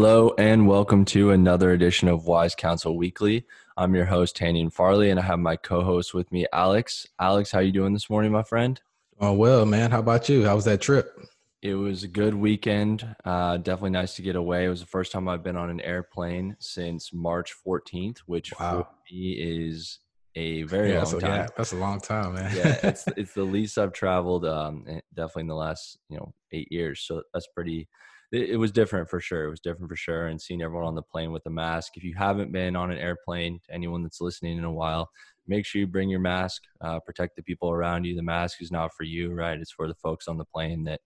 Hello and welcome to another edition of Wise Counsel Weekly. I'm your host Tanyan Farley, and I have my co-host with me, Alex. Alex, how you doing this morning, my friend? Oh well, man. How about you? How was that trip? It was a good weekend. Uh, definitely nice to get away. It was the first time I've been on an airplane since March 14th, which wow. for me is a very yeah, long so, time. Yeah, that's a long time, man. yeah, it's it's the least I've traveled, um, eh, definitely in the last you know eight years. So that's pretty. It, it, was different for sure. It was different for sure. And seeing everyone on the plane with a mask. If you haven't been on an airplane, anyone that's listening in a while, make sure you bring your mask. Uh, protect the people around you. The mask is not for you, right? It's for the folks on the plane that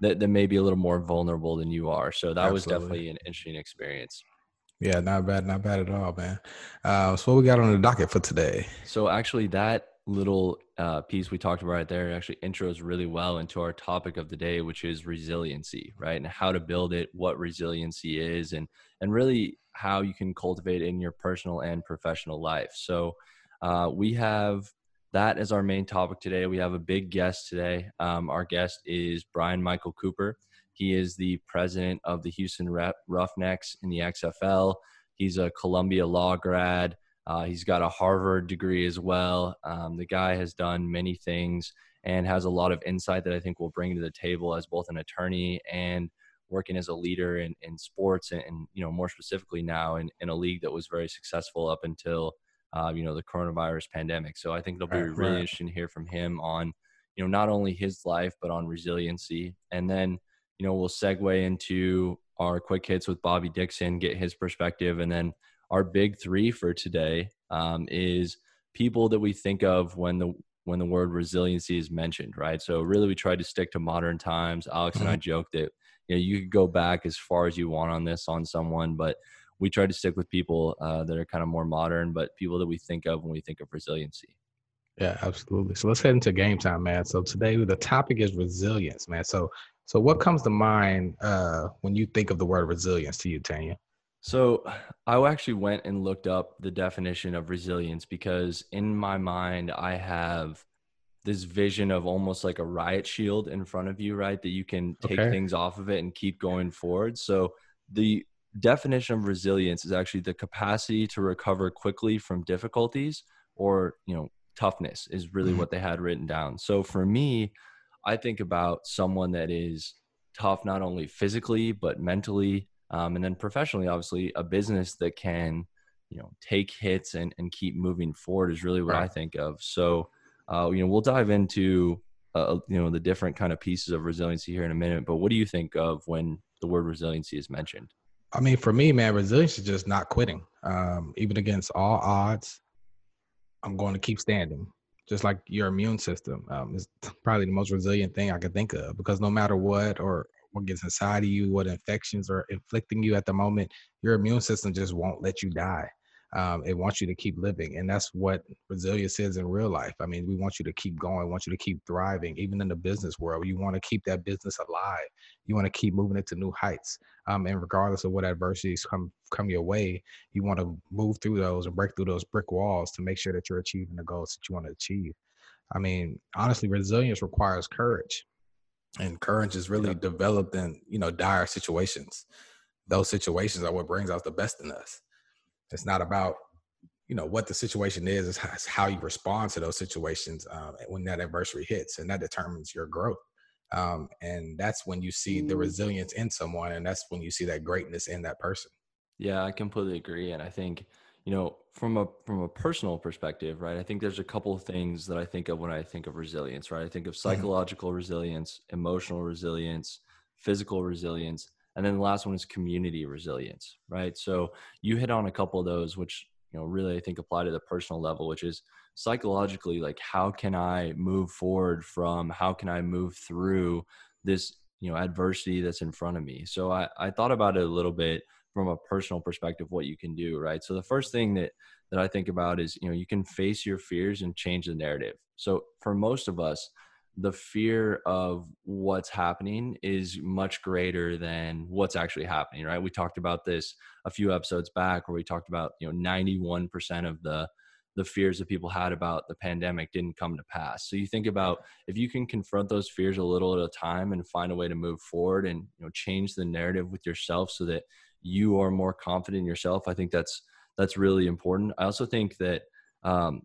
that, that may be a little more vulnerable than you are. So that Absolutely. was definitely an interesting experience. Yeah, not bad, not bad at all, man. Uh, so what we got on the docket for today? So actually, that little uh, piece we talked about right there actually intros really well into our topic of the day, which is resiliency, right? And how to build it, what resiliency is, and and really how you can cultivate in your personal and professional life. So uh, we have that as our main topic today. We have a big guest today. Um, our guest is Brian Michael Cooper. He is the president of the Houston Roughnecks in the XFL. He's a Columbia law grad. Uh, he's got a Harvard degree as well. Um, the guy has done many things and has a lot of insight that I think will bring to the table as both an attorney and working as a leader in, in sports and, and you know more specifically now in, in a league that was very successful up until uh, you know the coronavirus pandemic. So I think it'll be right, really right. interesting to hear from him on you know not only his life but on resiliency, and then you know we'll segue into our quick hits with Bobby Dixon, get his perspective, and then our big three for today um, is people that we think of when the when the word resiliency is mentioned, right? So really, we tried to stick to modern times. Alex mm-hmm. and I mm-hmm. joked that you know you could go back as far as you want on this on someone, but we try to stick with people uh, that are kind of more modern, but people that we think of when we think of resiliency. Yeah, absolutely. So let's head into game time, man. So today the topic is resilience, man. So so what comes to mind uh, when you think of the word resilience to you, Tanya? So I actually went and looked up the definition of resilience because in my mind I have this vision of almost like a riot shield in front of you, right? That you can take okay. things off of it and keep going forward. So the definition of resilience is actually the capacity to recover quickly from difficulties or you know toughness is really mm-hmm. what they had written down so for me i think about someone that is tough not only physically but mentally um, and then professionally obviously a business that can you know take hits and, and keep moving forward is really what right. i think of so uh, you know we'll dive into uh, you know the different kind of pieces of resiliency here in a minute but what do you think of when the word resiliency is mentioned I mean, for me, man, resilience is just not quitting. Um, even against all odds, I'm going to keep standing. Just like your immune system um, is probably the most resilient thing I could think of because no matter what or what gets inside of you, what infections are inflicting you at the moment, your immune system just won't let you die. Um, it wants you to keep living and that's what resilience is in real life. I mean we want you to keep going want you to keep thriving even in the business world. You want to keep that business alive. You want to keep moving it to new heights. Um, and regardless of what adversities come come your way you want to move through those and break through those brick walls to make sure that you're achieving the goals that you want to achieve. I mean honestly resilience requires courage and courage is really developed in you know dire situations. Those situations are what brings out the best in us. It's not about you know what the situation is it's how you respond to those situations um, when that adversity hits and that determines your growth. Um, and that's when you see the resilience in someone and that's when you see that greatness in that person. Yeah i completely agree and i think you know from a from a personal perspective right i think there's a couple of things that i think of when i think of resilience right i think of mm-hmm. psychological mm-hmm. resilience emotional resilience physical resilience and then the last one is community resilience right so you hit on a couple of those which you know really i think apply to the personal level which is psychologically like how can i move forward from how can i move through this you know adversity that's in front of me so i i thought about it a little bit from a personal perspective what you can do right? So the first thing that that i think about is you know you can face your fears and change the narrative. So for most of us the fear of what's happening is much greater than what's actually happening right? We talked about this a few episodes back where we talked about you know 91% of the the fears that people had about the pandemic didn't come to pass. So you think about if you can confront those fears a little at a time and find a way to move forward and you know change the narrative with yourself so that you are more confident in yourself. I think that's that's really important. I also think that um,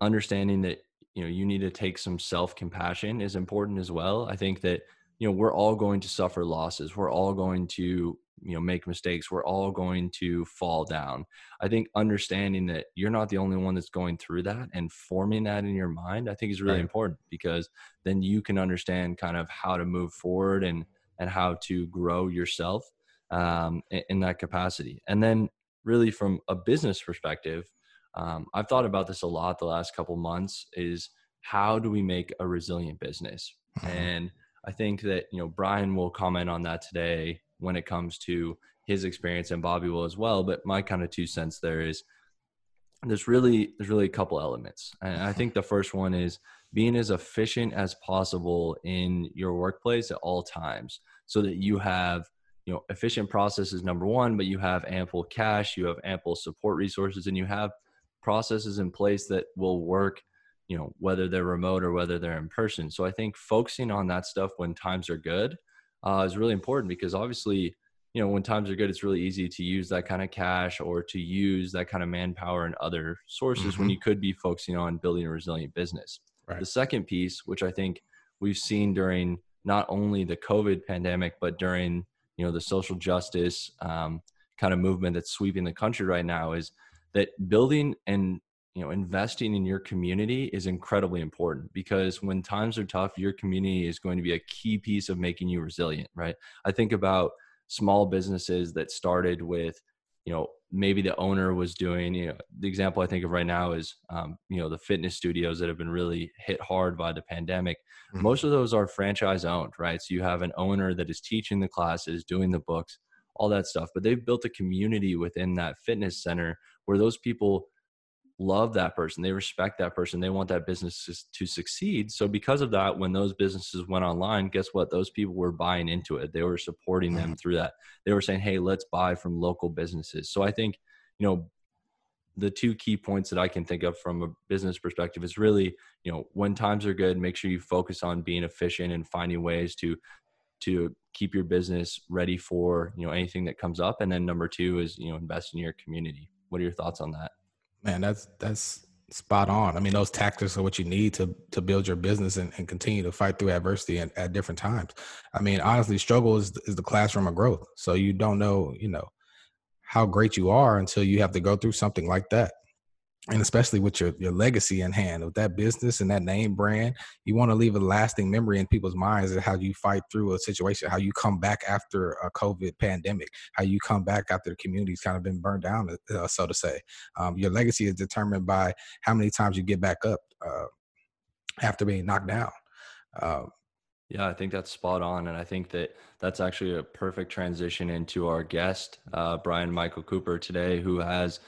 understanding that you know you need to take some self compassion is important as well. I think that you know we're all going to suffer losses. We're all going to you know make mistakes we're all going to fall down i think understanding that you're not the only one that's going through that and forming that in your mind i think is really right. important because then you can understand kind of how to move forward and and how to grow yourself um, in, in, that capacity and then really from a business perspective um, i've thought about this a lot the last couple months is how do we make a resilient business mm-hmm. and i think that you know brian will comment on that today when it comes to his experience and Bobby will as well. But my kind of two cents there is there's really there's really a couple elements. And I think the first one is being as efficient as possible in your workplace at all times so that you have you know efficient processes number one but you have ample cash you have ample support resources and you have processes in place that will work you know whether they're remote or whether they're in person so i think focusing on that stuff when times are good uh, is really important because obviously, you know, when times are good, it's really easy to use that kind of cash or to use that kind of manpower and other sources mm-hmm. when you could be focusing on building a resilient business. Right. The second piece, which I think we've seen during not only the COVID pandemic, but during you know the social justice um, kind of movement that's sweeping the country right now, is that building and you know investing in your community is incredibly important because when times are tough your community is going to be a key piece of making you resilient right? I think about small businesses that started with you know maybe the owner was doing you know the example i think of right now is um, you know the fitness studios that have been really hit hard by the pandemic mm-hmm. most of those are franchise owned right so you have an owner that is teaching the classes doing the books all that stuff but they've built a community within that fitness center where those people love that person they respect that person they want that business to, succeed. So because of that when those businesses went online guess what? Those people were buying into it. They were supporting them mm-hmm. through that. They were saying hey let's buy from local businesses. So i think you know the two key points that i can think of from a business perspective is really you know when times are good make sure you focus on being efficient and finding ways to to keep your business ready for you know anything that comes up. And then number two is you know invest in your community. What are your thoughts on that Man, that's that's spot on. I mean, those tactics are what you need to to build your business and, and continue to fight through adversity at, at different times. I mean, honestly, struggle is is the classroom of growth. So you don't know, you know, how great you are until you have to go through something like that and especially with your, your legacy in hand with that business and that name brand you want to leave a lasting memory in people's minds of how you fight through a situation how you come back after a covid pandemic how you come back after the community's kind of been burned down uh, so to say um, your legacy is determined by how many times you get back up uh, after being knocked down uh, yeah, I think that's spot on. And I think that that's actually a perfect transition into our guest, uh, Brian Michael Cooper, today, who has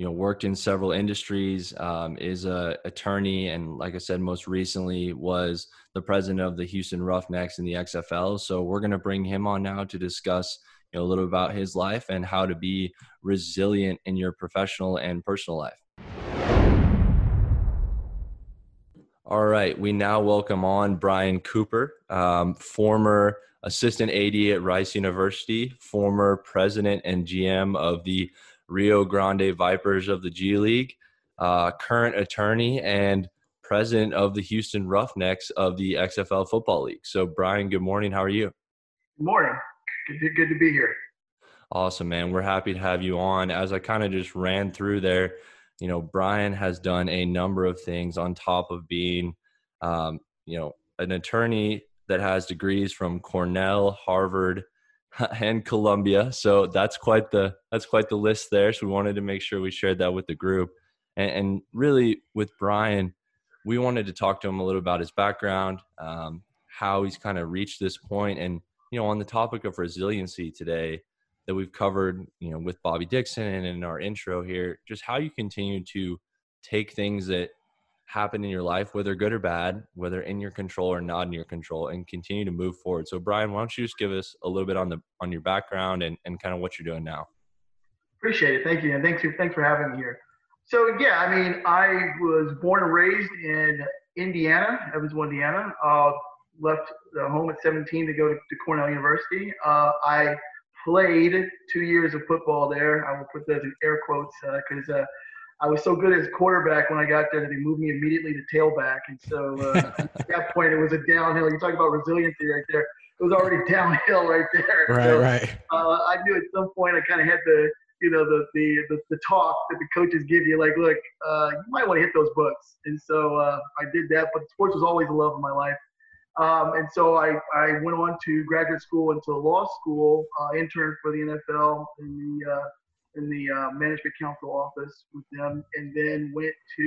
you know worked in several industries um, is a attorney and like i said most recently was the president of the houston roughnecks in the xfl so we're going to bring him on now to discuss you know, a little about his life and how to be resilient in your professional and personal life. All right we now welcome on brian cooper um, former assistant ad at rice university former president and gm of the Rio Grande Vipers of the G League, uh, current attorney, and president of the Houston Roughnecks of the XFL Football League. So, Brian, good morning. How are you? Good morning. Good to, good to be here. Awesome, man. We're happy to have you on. As I kind of just ran through there, you know, Brian has done a number of things on top of being, um, you know, an attorney that has degrees from Cornell, Harvard, and Columbia. So that's quite the that's quite the list there. So we wanted to make sure we shared that with the group. And, and really, with Brian, we wanted to talk to him a little about his background, um, how he's kind of reached this point, and you know, on the topic of resiliency today that we've covered, you know, with Bobby Dixon and in our intro here, just how you continue to take things that happen in your life, whether good or bad, whether in your control or not in your control, and continue to move forward. So, Brian, why don't you just give us a little bit on the on your background and, and kind of what you're doing now? Appreciate it. Thank you, and thanks for thanks for having me here. So, yeah, I mean, I was born and raised in Indiana, Evansville, Indiana. Uh, left home at 17 to go to, to Cornell University. Uh, I played two years of football there. I will put those in air quotes because uh, I was so good as quarterback when I got there that they moved me immediately to tailback. And so uh, at that point, it was a downhill. You talk about resiliency right there. It was already downhill right there. Right, so, right. Uh, I knew at some point I kind of had the, you know, the, the, the, the, talk that the coaches give you, like, look, uh, you might want to hit those books. And so uh, I did that, but sports was always a love of my life. Um, and so I, I went on to graduate school into law school, uh, interned for the NFL in the uh, in the uh, management council office with them, and then went to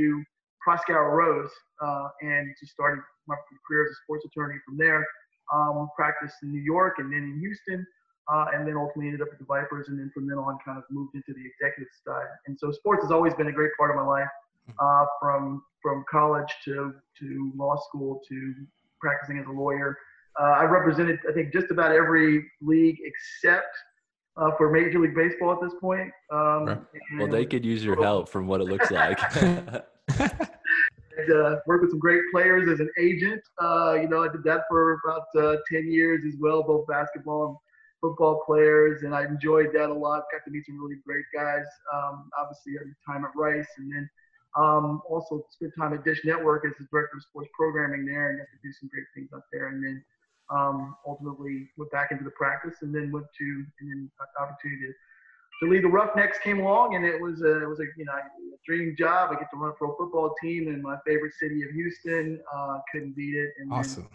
Proskauer Rose uh, and just started my career as a sports attorney from there. Um, practiced in New York and then in Houston, uh, and then ultimately ended up with the Vipers, and then from then on, kind of moved into the executive side. And so sports has always been a great part of my life, uh, from from college to to law school to practicing as a lawyer. Uh, I represented, I think, just about every league except uh, for Major League Baseball at this point. Um, right. Well, they could use your help from what it looks like. and uh, worked with some great players as an agent. Uh, you know, I did that for about uh, 10 years as well, both basketball and football players, and I enjoyed that a lot. Got to meet some really great guys. Um, obviously, every time at Rice, and then um, also spent time at Dish Network as the director of sports programming there and got to do some great things up there. And then um, ultimately went back into the practice and then went to and then the opportunity to, to lead the Roughnecks came along and it was a, it was a you know a dream job. I get to run for a pro football team in my favorite city of Houston. Uh, couldn't beat it. And awesome.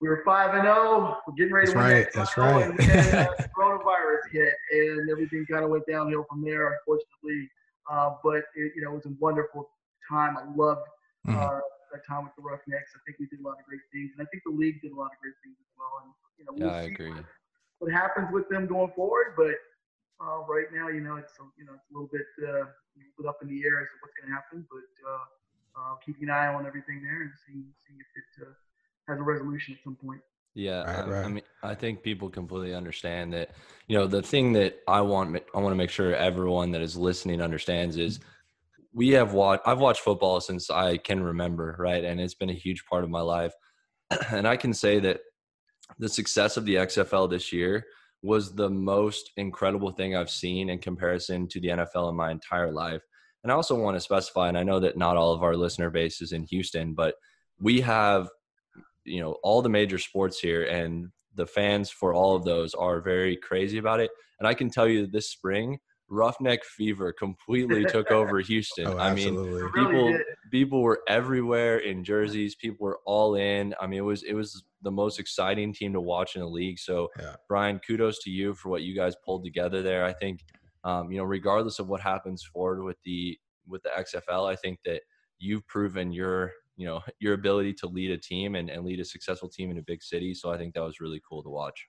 We were five and zero. Oh. We're getting ready That's to win. Right. That's right. And then, uh, coronavirus hit, and everything kind of went downhill from there. Unfortunately, uh, but it, you know, it was a wonderful time. I loved mm-hmm. Time with the Roughnecks. I think we did a lot of great things, and I think the league did a lot of great things as well. And you know, we'll yeah, I agree. What, what, happens with them going forward, but uh, right now, you know, it's you know, it's a little bit uh, up in the air as to what's going to happen. But uh, uh, keeping an eye on everything there and seeing seeing if it uh, has a resolution at some point. Yeah, right, right. I mean, I think people completely understand that. You know, the thing that I want, I want to make sure everyone that is listening understands is we have watched i've watched football since i can remember right? And it's been a huge part of my life. And i can say that the success of the xfl this year was the most incredible thing i've seen in comparison to the nfl in my entire life. And i also want to specify and i know that not all of our listener base is in houston but we have you know all the major sports here and the fans for all of those are very crazy about it. And i can tell you this spring roughneck fever completely took over Houston. Oh, I mean, people really people were everywhere in jerseys. People were all in. I mean, it was it was the most exciting team to watch in the league. So, yeah. Brian, kudos to you for what you guys pulled together there. I think, um, you know, regardless of what happens forward with the with the XFL, I think that you've proven your you know your ability to lead a team and, and lead a successful team in a big city. So I think that was really cool to watch.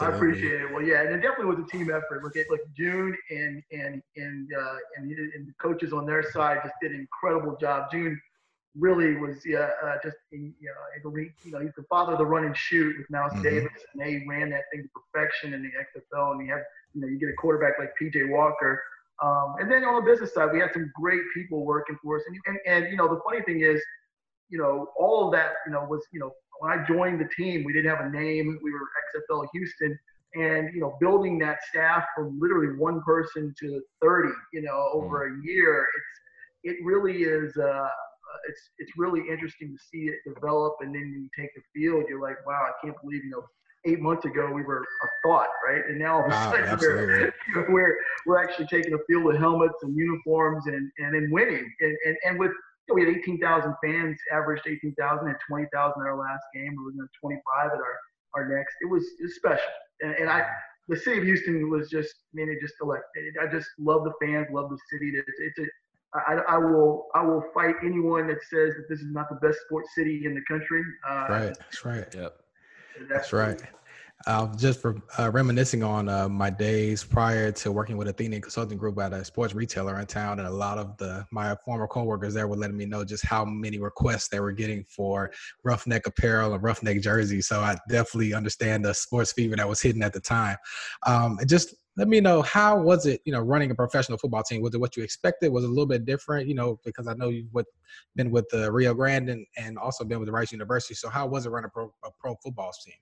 Absolutely. I appreciate it. Well, yeah, and it definitely was a team effort. Look at like June and and and uh, and, and the coaches on their side just did an incredible job. June really was yeah, uh, just in, you know you know he's the father of the run and shoot with Mouse mm-hmm. Davis, and they ran that thing to perfection in the XFL. And you have you know you get a quarterback like PJ Walker. Um, and then on the business side, we had some great people working for us. And, and, and you know, the funny thing is, you know, all of that, you know, was, you know, when I joined the team, we didn't have a name. We were XFL Houston, and you know, building that staff from literally one person to 30, you know, over mm. a year, it's it really is. Uh, it's it's really interesting to see it develop, and then when you take the field, you're like, wow, I can't believe you know eight months ago we were a thought, right? And now all of a wow, sudden we're, we're we're actually taking a field with helmets and uniforms and and then winning and, and and with we had 18,000 fans, averaged 18,000 and 20,000 in our last game. We were going to 25 at our, our next. It was, it was special. And, and, I, the city of Houston was just, I mean, it just elected. I just love the fans, love the city. It's, it's a, I, I will, I will fight anyone that says that this is not the best sports city in the country. Uh, right. That's right. Yep. That's, that's right. Uh, just for uh, reminiscing on uh, my days prior to working with Athenian Consulting Group at a sports retailer in town, and a lot of the my former coworkers there were letting me know just how many requests they were getting for roughneck apparel and roughneck jerseys. So I definitely understand the sports fever that was hitting at the time. Um, just let me know how was it, you know, running a professional football team? Was it what you expected? Was it a little bit different? You know, because I know you've been with the Rio Grande and, and also been with the Rice University. So how was it running a pro, a pro football team?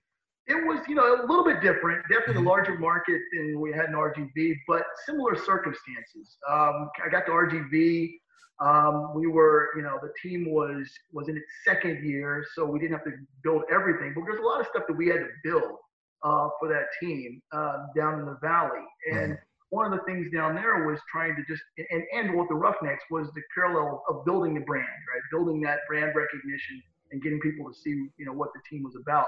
It was, you know, a little bit different. Definitely a mm-hmm. larger market than we had in RGV, but similar circumstances. Um, I got to RGV. Um, we were, you know, the team was was in its second year, so we didn't have to build everything. But there's a lot of stuff that we had to build uh, for that team uh, down in the valley. And mm-hmm. one of the things down there was trying to just and and with the Roughnecks was the parallel of building the brand, right? Building that brand recognition and getting people to see, you know, what the team was about.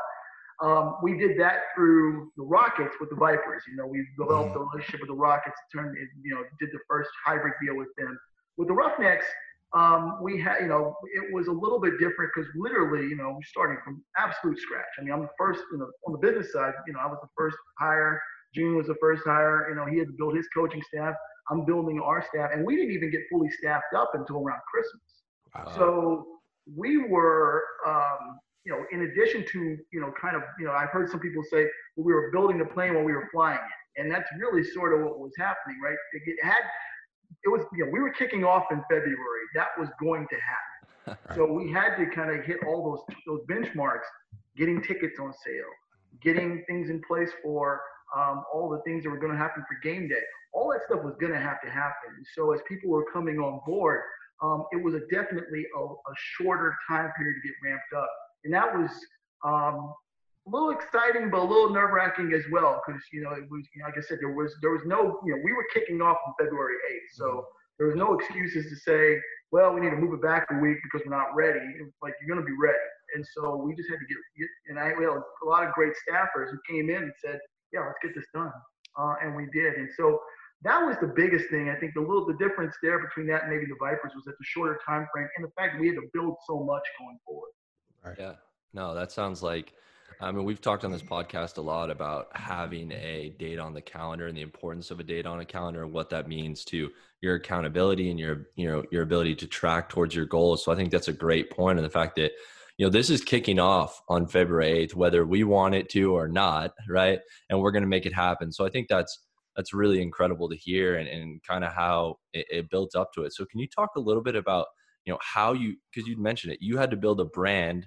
Um, we did that through the Rockets with the Vipers. You know, we developed a relationship with the Rockets, turned, you know, did the first hybrid deal with them. With the Roughnecks, um, we had, you know, it was a little bit different because literally, you know, we started from absolute scratch. I mean, I'm the first, you know, on the business side, you know, I was the first hire. June was the first hire. You know, he had to build his coaching staff. I'm building our staff, and we didn't even get fully staffed up until around Christmas. Wow. So we were, um, you know, in addition to, you know, kind of, you know, I've heard some people say well, we were building the plane while we were flying it, and that's really sort of what was happening, right? It had it was you know we were kicking off in February. That was going to happen. right. So we had to kind of hit all those those benchmarks, getting tickets on sale, getting things in place for um, all the things that were going to happen for game day. All that stuff was going to have to happen. So as people were coming on board, um, it was a definitely a, a, shorter time period to get ramped up, and that was um, a little exciting, but a little nerve wracking as well, because you know it was, you know, like I said, there was there was no, you know, we were kicking off on February 8th, so mm-hmm. there was no excuses to say, well, we need to move it back a week because we're not ready. Like you're going to be ready, and so we just had to get, get and I we had a lot of great staffers who came in and said, yeah, let's get this done, uh, and we did, and so. That was the biggest thing. I think the little the difference there between that and maybe the Vipers was that the shorter time frame and the fact that we had to build so much going forward. Right. Yeah. No, that sounds like I mean, we've talked on this podcast a lot about having a date on the calendar and the importance of a date on a calendar and what that means to your accountability and your, you know, your ability to track towards your goals. So I think that's a great point. And the fact that, you know, this is kicking off on February 8th, whether we want it to or not, right? And we're going to make it happen. So I think that's, that's really incredible to hear and, and kind of how it, it built up to it. So can you talk a little bit about, you know, how you, because you'd mentioned it, you had to build a brand,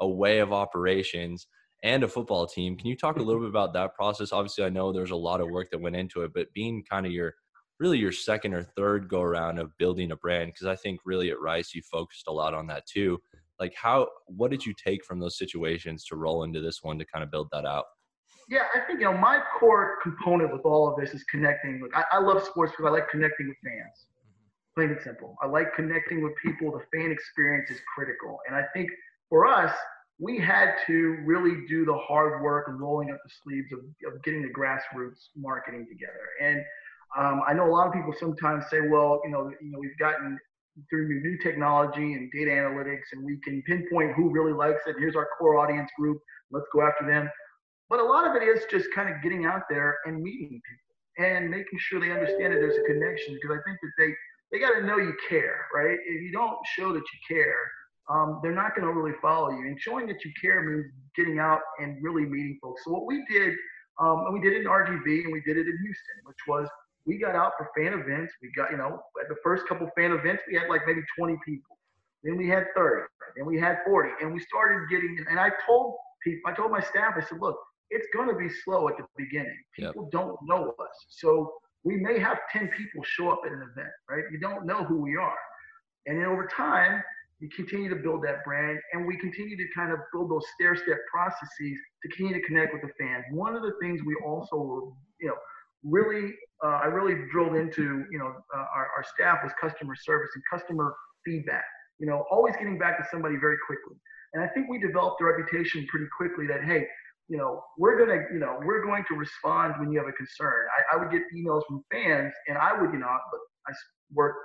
a way of operations and a football team. Can you talk a little bit about that process? Obviously, I know there's a lot of work that went into it, but being kind of your really your second or third go around of building a brand, because I think really at Rice you focused a lot on that too. Like how what did you take from those situations to roll into this one to kind of build that out? Yeah, I think you know my core component with all of this is connecting. With, I, I love sports because I like connecting with fans. Plain and simple. I like connecting with people. The fan experience is critical, and I think for us, we had to really do the hard work of rolling up the sleeves of, of getting the grassroots marketing together. And um, I know a lot of people sometimes say, well, you know, you know, we've gotten through new technology and data analytics, and we can pinpoint who really likes it. Here's our core audience group. Let's go after them. But a lot of it is just kind of getting out there and meeting people and making sure they understand that there's a connection. Because I think that they they got to know you care, right? If you don't show that you care, um, they're not going to really follow you. And showing that you care means getting out and really meeting folks. So what we did, um, and we did it in RGV and we did it in Houston, which was we got out for fan events. We got, you know, at the first couple fan events, we had like maybe 20 people. Then we had 30. Then we had 40. And we started getting, and I told people, I told my staff, I said, look, it's going to be slow at the beginning. People yep. don't know us. So we may have 10 people show up at an event, right? You don't know who we are. And then over time, we continue to build that brand and we continue to kind of build those stair step processes to continue to connect with the fans. One of the things we also, you know, really, uh, I really drilled into, you know, uh, our, our staff was customer service and customer feedback, you know, always getting back to somebody very quickly. And I think we developed a reputation pretty quickly that, hey, you know, we're gonna, you know, we're going to respond when you have a concern. I, I would get emails from fans, and I would, you know, but I worked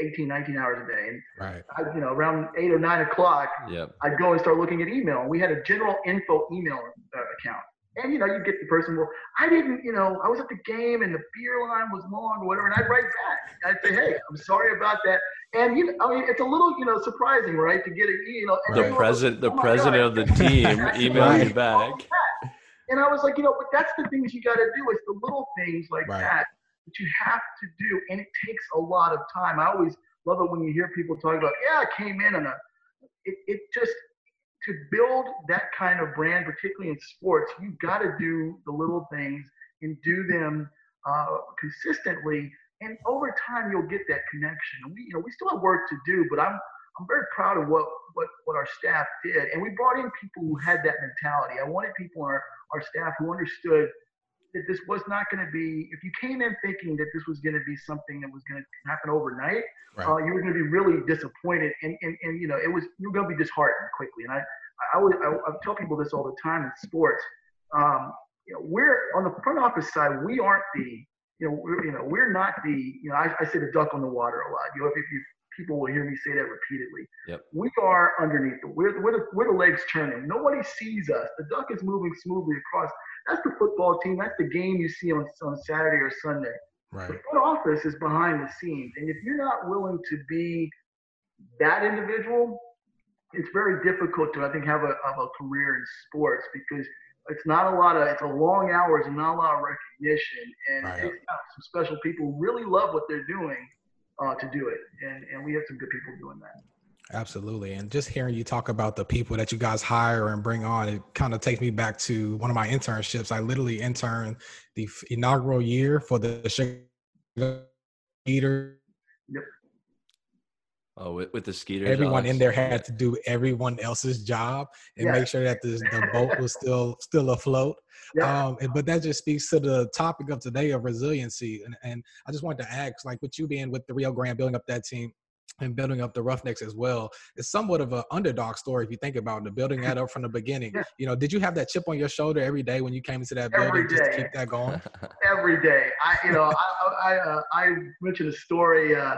18, 19 hours a day. And right. I, you know, around eight or nine o'clock, yep. I'd go and start looking at email. And we had a general info email uh, account. And you know, you get the person, well, I didn't, you know, I was at the game and the beer line was long or whatever, and I'd write back. I'd say, hey, I'm sorry about that. And you know, I mean, it's a little, you know, surprising, right, to get it, you know. The president, the oh president God. of the team emailing you back. And I was like, you know, but that's the things you got to do. It's the little things like right. that that you have to do, and it takes a lot of time. I always love it when you hear people talk about, yeah, I came in and a, it, it just to build that kind of brand, particularly in sports, you've got to do the little things and do them uh, consistently. And over time, you'll get that connection. And we, you know, we still have work to do, but I'm, I'm very proud of what, what, what our staff did. And we brought in people who had that mentality. I wanted people on our, our staff who understood that this was not going to be, if you came in thinking that this was going to be something that was going to happen overnight, right. uh, you were going to be really disappointed. And, and, and, you know, it was, you were going to be disheartened quickly. And I, I would, I, I tell people this all the time in sports. Um, you know, we're on the front office side, we aren't the, you know, we're, you know, we're not the, you know, I, I say the duck on the water a lot. You know, if, if you, people will hear me say that repeatedly. Yep. We are underneath. The, we're, we're, the, we're the legs turning. Nobody sees us. The duck is moving smoothly across. That's the football team. That's the game you see on, on Saturday or Sunday. Right. The front office is behind the scenes. And if you're not willing to be that individual, it's very difficult to, I think, have a, have a career in sports because it's not a lot of, it's a long hours and not a lot of recognition. And right. some special people really love what they're doing uh, to do it. And, and we have some good people doing that. Absolutely. And just hearing you talk about the people that you guys hire and bring on, it kind of takes me back to one of my internships. I literally interned the inaugural year for the Sugar Eater. Yep. Oh, with, with the skeeters. Everyone in there had to do everyone else's job and yeah. make sure that the, the boat was still still afloat. Yeah. Um, but that just speaks to the topic of today of resiliency. And, and I just wanted to ask, like, with you being with the Rio Grande, building up that team, and building up the Roughnecks as well. It's somewhat of an underdog story if you think about it, building that up from the beginning. Yeah. You know, did you have that chip on your shoulder every day when you came into that building just to keep that going? every day. I, you know, I, I, uh, I mentioned a story. Uh,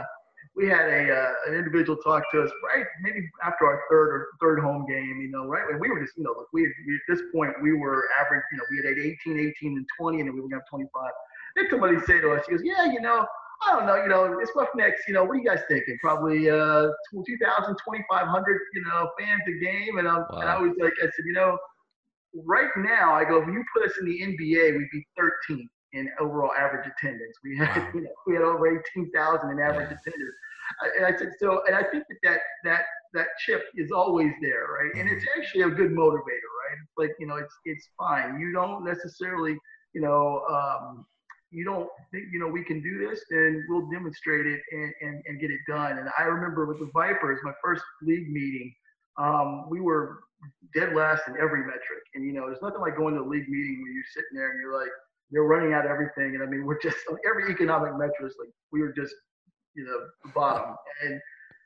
we had a uh, an individual talk to us right maybe after our third or third home game. You know, right when we were just you know look we, we at this point we were average. You know, we had 18, 18, and 20, and then we were going to have 25. Then somebody say to us, he goes, yeah, you know I don't know, you know, it's Roughnecks, you know, what are you guys thinking? Probably uh, 2,000, 2,500, you know, fans a game. And, wow. and I was like, I said, you know, right now, I go, if you put us in the NBA, we'd be 13th in overall average attendance. We had, wow. you know, we had over 18,000 in average yeah. attendance. And I said, so, and I think that that, that, that chip is always there, right? Mm-hmm. And it's mm-hmm. actually a good motivator, right? It's like, you know, it's, it's fine. You don't necessarily, you know, um, you don't think, you know, we can do this, then we'll demonstrate it and, and, and get it done. And I remember with the Vipers, my first league meeting, um, we were dead last in every metric. And, you know, there's nothing like going to a league meeting where you're sitting there and you're like, you're running out of everything. And I mean, we're just, on every economic metric, like, we were just, you know, bottom. And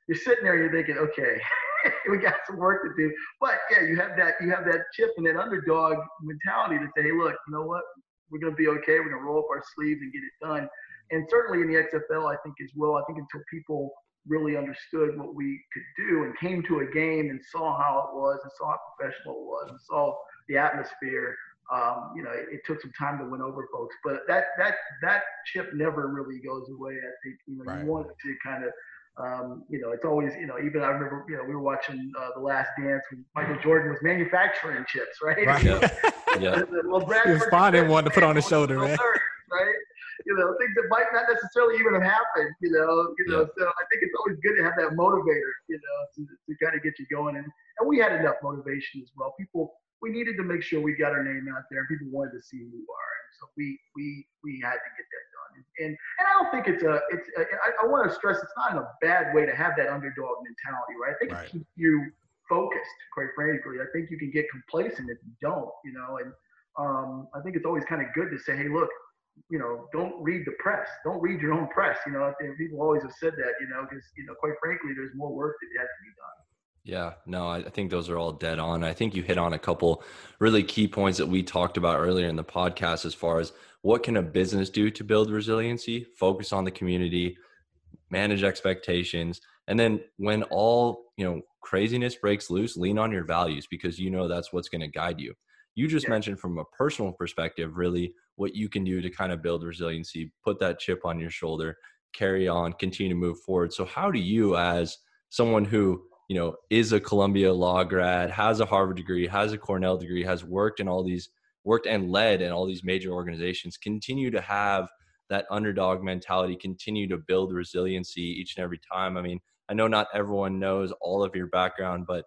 you're sitting there and you're thinking, okay, we got some work to do. But yeah, you have that, you have that chip and that underdog mentality to say, hey, look, you know what? We're going to be okay. We're going to roll up our sleeves and get it done. And certainly in the XFL, I think as well. I think until people really understood what we could do and came to a game and saw how it was and saw how professional it was and saw the atmosphere. Um, you know, it, it, took some time to win over folks, but that that that chip never really goes away. I think you know right. you want to kind of um, you know, it's always, you know, even I remember, you know, we were watching uh, The Last Dance when Michael Jordan was manufacturing chips, right? Right. yeah. well, Brad he was finding one to put on his shoulder, man. Right. You know, things that might not necessarily even have happened, you know, you know, yeah. so I think it's always good to have that motivator, you know, to, to kind of get you going. And, and we had enough motivation as well. People, we needed to make sure we got our name out there and people wanted to see who we are. And so we, we, we had to get that done. and and I don't think it's a it's a, I, I want to stress it's not in a bad way to have that underdog mentality, right? I think right. it keeps you focused, quite frankly. I think you can get complacent if you don't, you know. And um, I think it's always kind of good to say, hey, look, you know, don't read the press. Don't read your own press. You know, I think people always have said that, you know, because you know, quite frankly, there's more work that has to be done. Yeah, no, I think those are all dead on. I think you hit on a couple really key points that we talked about earlier in the podcast as far as what can a business do to build resiliency, focus on the community, manage expectations, and then when all, you know, craziness breaks loose, lean on your values because you know that's what's going to guide you. You just yeah. mentioned from a personal perspective really what you can do to kind of build resiliency, put that chip on your shoulder, carry on, continue to move forward. So how do you as someone who you know, is a Columbia law grad, has a Harvard degree, has a Cornell degree, has worked in all these, worked and led in all these major organizations, continue to have that underdog mentality, continue to build resiliency each and every time. I mean, I know not everyone knows all of your background, but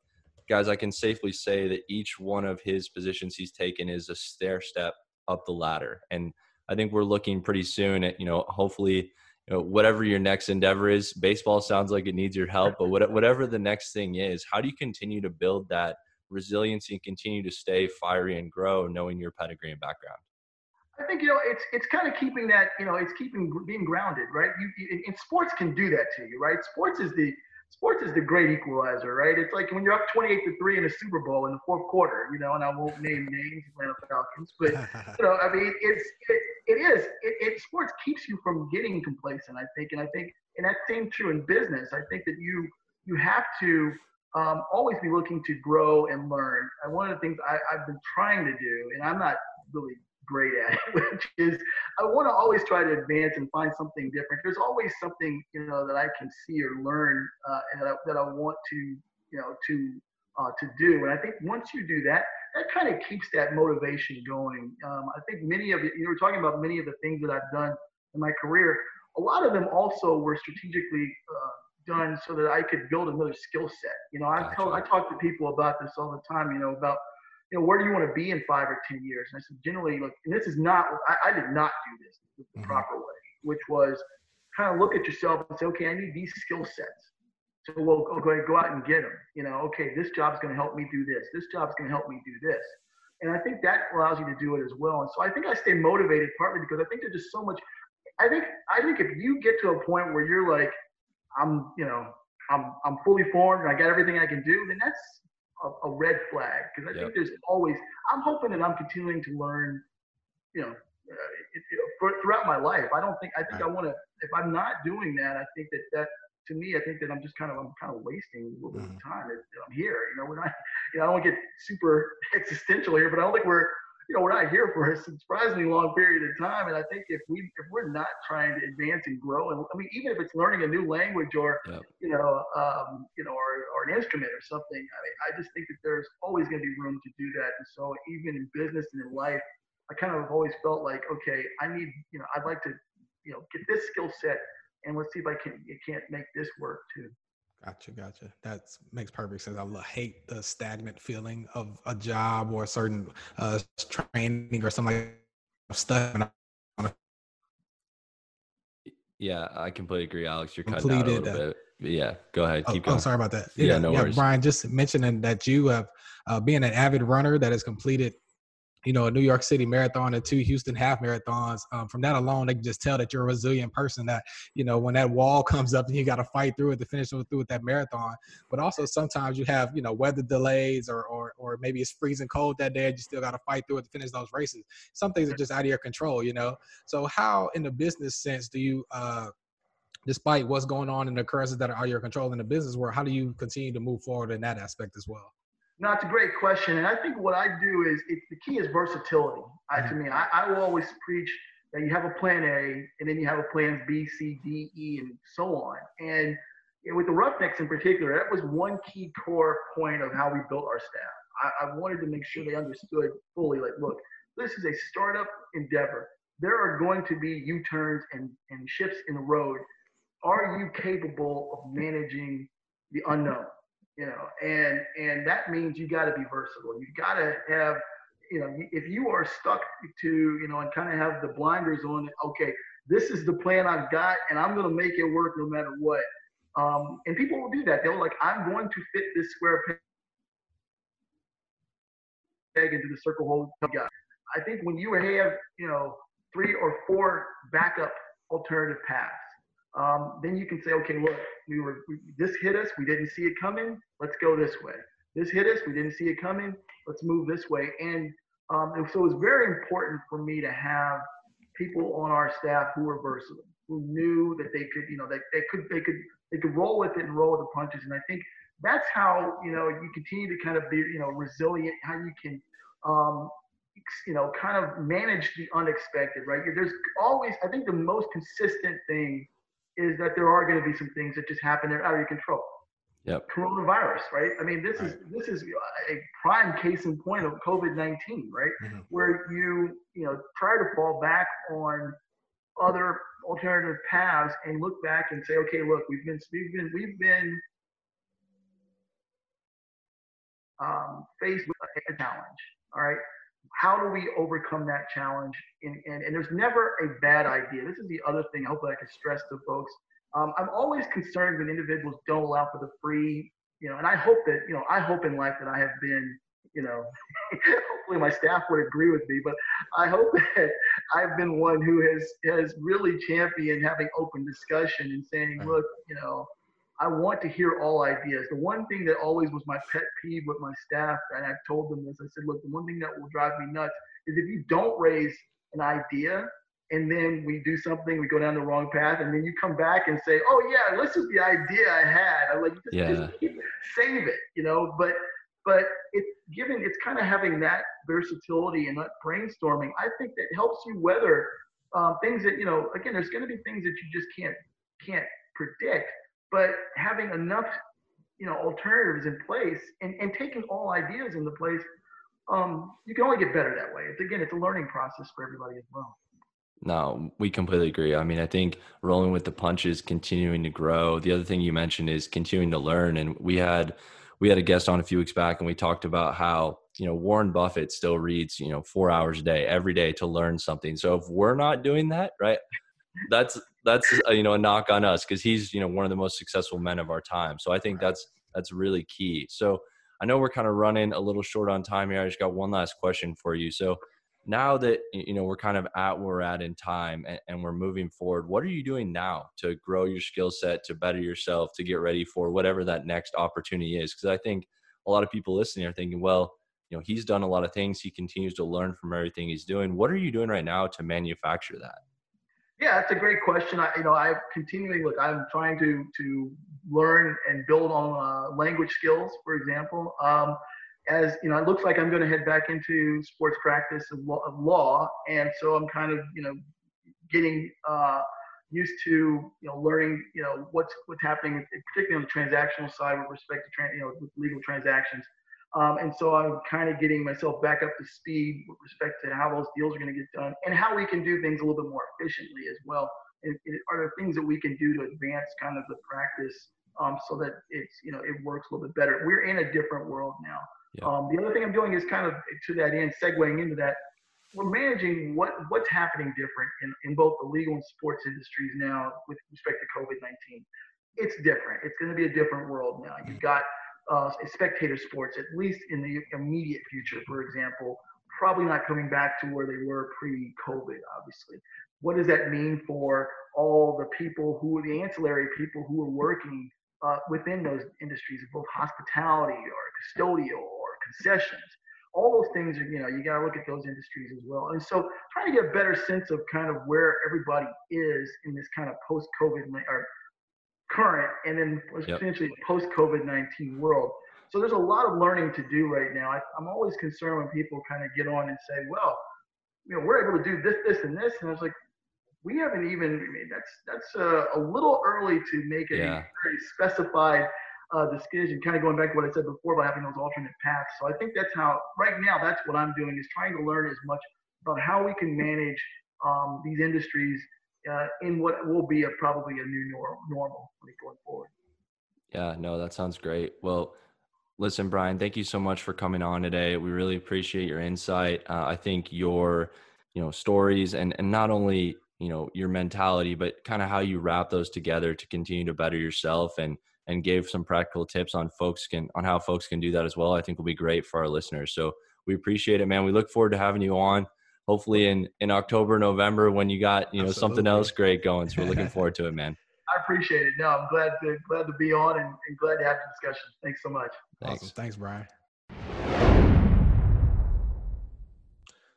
guys, I can safely say that each one of his positions he's taken is a stair step up the ladder. And I think we're looking pretty soon at, you know, hopefully, you know, whatever your next endeavor is, baseball sounds like it needs your help, but whatever the next thing is, how do you continue to build that resiliency and continue to stay fiery and grow knowing your pedigree and background? I think you know it's it's kind of keeping that you know it's keeping being grounded, right? You, and sports can do that to you, right? Sports is the sports is the great equalizer, right? It's like when you're up 28 to three in a Super Bowl in the fourth quarter, you know, and I won't name names, Atlanta Falcons, but you know, I mean, it's it, it is it, it sports keeps you from getting complacent, I think, and I think, and that's same true in business. I think that you you have to um, always be looking to grow and learn. And one of the things I, I've been trying to do, and I'm not really great at it, which is I want to always try to advance and find something different. There's always something you know that I can see or learn uh, and that I, that I want to you know to uh, to do. And I think once you do that, that kind of keeps that motivation going. Um, I think many of you, you were talking about many of the things that I've done in my career. A lot of them also were strategically uh, done so that I could build another skill set. You know, I gotcha. I talk to people about this all the time. You know, about you know, where do you want to be in five or 10 years? And I said, generally, look, and this is not, I, I did not do this the mm-hmm. proper way, which was kind of look at yourself and say, okay, I need these skill sets. So we'll go ahead, go out and get them. You know, okay, this job's going to help me do this. This job's going to help me do this. And I think that allows you to do it as well. And so I think I stay motivated partly because I think there's just so much. I think I think if you get to a point where you're like, I'm, you know, I'm I'm fully formed and I got everything I can do, then that's a, a red flag because I yep. think there's always. I'm hoping that I'm continuing to learn, you know, uh, it, it, for, throughout my life. I don't think I think right. I want to. If I'm not doing that, I think that that to me, I think that I'm just kind of I'm kind of wasting a little bit of mm-hmm. time. I'm here, you know. We're not, you know, I don't get super existential here, but I don't think we're you know, we're not here for a surprisingly long period of time. And I think if we if we're not trying to advance and grow, and I mean, even if it's learning a new language or yep. you know, um, you know, or, or an instrument or something, I mean, I just think that there's always going to be room to do that. And so even in business and in life, I kind of have always felt like, okay, I need, you know, I'd like to, you know, get this skill set, and let's see if I can, it can't make this work too. Gotcha, gotcha. That makes perfect sense. I hate the stagnant feeling of a job or a certain uh, training or something like stuff. Yeah, I completely agree, Alex. You're cutting out a little uh, bit. yeah, go ahead. Oh, keep oh, going. Oh, sorry about that. Yeah, yeah no yeah, worries. Brian, just mentioning that you have uh, being an avid runner that has completed you know, a New York City marathon and two Houston half marathons. Um, from that alone, they can just tell that you're a resilient person. That you know, when that wall comes up and you got to fight through it to finish through with that marathon. But also sometimes you have you know weather delays or or or maybe it's freezing cold that day and you still got to fight through it to finish those races. Some things are just out of your control, you know. So how, in the business sense, do you? Uh, despite what's going on in the occurrences that are out of your control in the business world, how do you continue to move forward in that aspect as well? No, it's a great question. And I think what I do is it, the key is versatility. I, to mm-hmm. me, I, I will always preach that you have a plan A and then you have a plan B, C, D, E, and so on. And with the Roughnecks in particular, that was one key core point of how we built our staff. I, I wanted to make sure they understood fully like, look, this is a startup endeavor. There are going to be U turns and, and shifts in the road. Are you capable of managing the unknown? You know, and and that means you got to be versatile. You got to have, you know, if you are stuck to, you know, and kind of have the blinders on, it, okay, this is the plan I've got, and I'm going to make it work no matter what. Um, and people will do that. They'll like, I'm going to fit this square peg into the circle hole. I think when you have, you know, three or four backup alternative paths, um, then you can say, okay, look, we were we, this hit us, we didn't see it coming. Let's go this way. This hit us, we didn't see it coming. Let's move this way. And, um, and so it's very important for me to have people on our staff who were versatile, who knew that they could, you know, that they could they could they could roll with it and roll with the punches. And I think that's how you know you continue to kind of be you know resilient. How you can um, you know kind of manage the unexpected, right? There's always I think the most consistent thing is that there are going to be some things that just happen that are out of your control. Yep. Coronavirus, right? I mean, this right. is this is a prime case in point of COVID nineteen, right? Mm-hmm. Where you you know try to fall back on other alternative paths and look back and say, okay, look, we've been we've been we've been um, faced with a challenge, all right, how do we overcome that challenge? And, and, and there's never a bad idea. This is the other thing, hopefully, I can stress to folks. Um, I'm always concerned when individuals don't allow for the free, you know, and I hope that, you know, I hope in life that I have been, you know, hopefully my staff would agree with me, but I hope that I've been one who has has really championed having open discussion and saying, look, you know, I want to hear all ideas. The one thing that always was my pet peeve with my staff, and I've told them this, I said, look, the one thing that will drive me nuts is if you don't raise an idea and then we do something, we go down the wrong path, and then you come back and say, oh yeah, this is the idea I had. I'm like, just, yeah. just save it, you know. But but it's given it's kind of having that versatility and that brainstorming. I think that helps you weather um, things that you know. Again, there's going to be things that you just can't can't predict but having enough you know alternatives in place and, and taking all ideas into place um, you can only get better that way it's again it's a learning process for everybody as well no, we completely agree. I mean, I think rolling with the punches, continuing to grow. The other thing you mentioned is continuing to learn. And we had we had a guest on a few weeks back, and we talked about how you know Warren Buffett still reads you know four hours a day every day to learn something. So if we're not doing that, right, that's that's uh, you know a knock on us because he's you know one of the most successful men of our time. So I think that's that's really key. So I know we're kind of running a little short on time here. I just got one last question for you. So now that you know we're kind of at where we're at in time and, and we're moving forward, what are you doing now to grow your skill set, to better yourself, to get ready for whatever that next opportunity is? Because I think a lot of people listening are thinking, well, you know, he's done a lot of things. He continues to learn from everything he's doing. What are you doing right now to manufacture that? Yeah, that's a great question. I, you know, I'm continuing. Look, I'm trying to to learn and build on uh, language skills, for example. Um, as you know, it looks like I'm going to head back into sports practice of law, law, and so I'm kind of you know getting uh, used to you know learning you know what's what's happening, particularly on the transactional side with respect to you know legal transactions. Um, and so I'm kind of getting myself back up to speed with respect to how those deals are going to get done and how we can do things a little bit more efficiently as well. And, and are there things that we can do to advance kind of the practice um, so that it's you know it works a little bit better? We're in a different world now. Yeah. Um, the other thing I'm doing is kind of to that end, segueing into that. We're managing what what's happening different in, in both the legal and sports industries now with respect to COVID-19. It's different. It's going to be a different world now. You've got uh, spectator sports, at least in the immediate future, for example, probably not coming back to where they were pre-COVID, obviously. What does that mean for all the people who, are the ancillary people who are working uh, within those industries, both hospitality or custodial or concessions? All those things are, you know, you got to look at those industries as well. And so trying to get a better sense of kind of where everybody is in this kind of post-COVID or current and then potentially yep. post COVID 19 world. So there's a lot of learning to do right now. I, am always concerned when people kind of get on and say, well, you know, we're able to do this, this, and this. And I was like, we haven't even, I mean, that's, that's uh, a little early to make a yeah. very specified uh, decision, kind of going back to what I said before about having those alternate paths. So I think that's how, right now, that's what I'm doing is trying to learn as much about how we can manage um, these industries uh, in what will be a probably a new normal, normal going forward. Yeah, no, that sounds great. Well, listen, Brian, thank you so much for coming on today. We really appreciate your insight. Uh, I think your, you know, stories and and not only you know your mentality, but kind of how you wrap those together to continue to better yourself and and gave some practical tips on folks can on how folks can do that as well. I think will be great for our listeners. So we appreciate it, man. We look forward to having you on hopefully in in October, November when you got you know Absolutely. something else great going. So we're looking forward to it, man. I appreciate it. No, I'm glad to glad to be on and, and glad to have the discussion. Thanks so much. Thanks. Awesome. Thanks, Brian.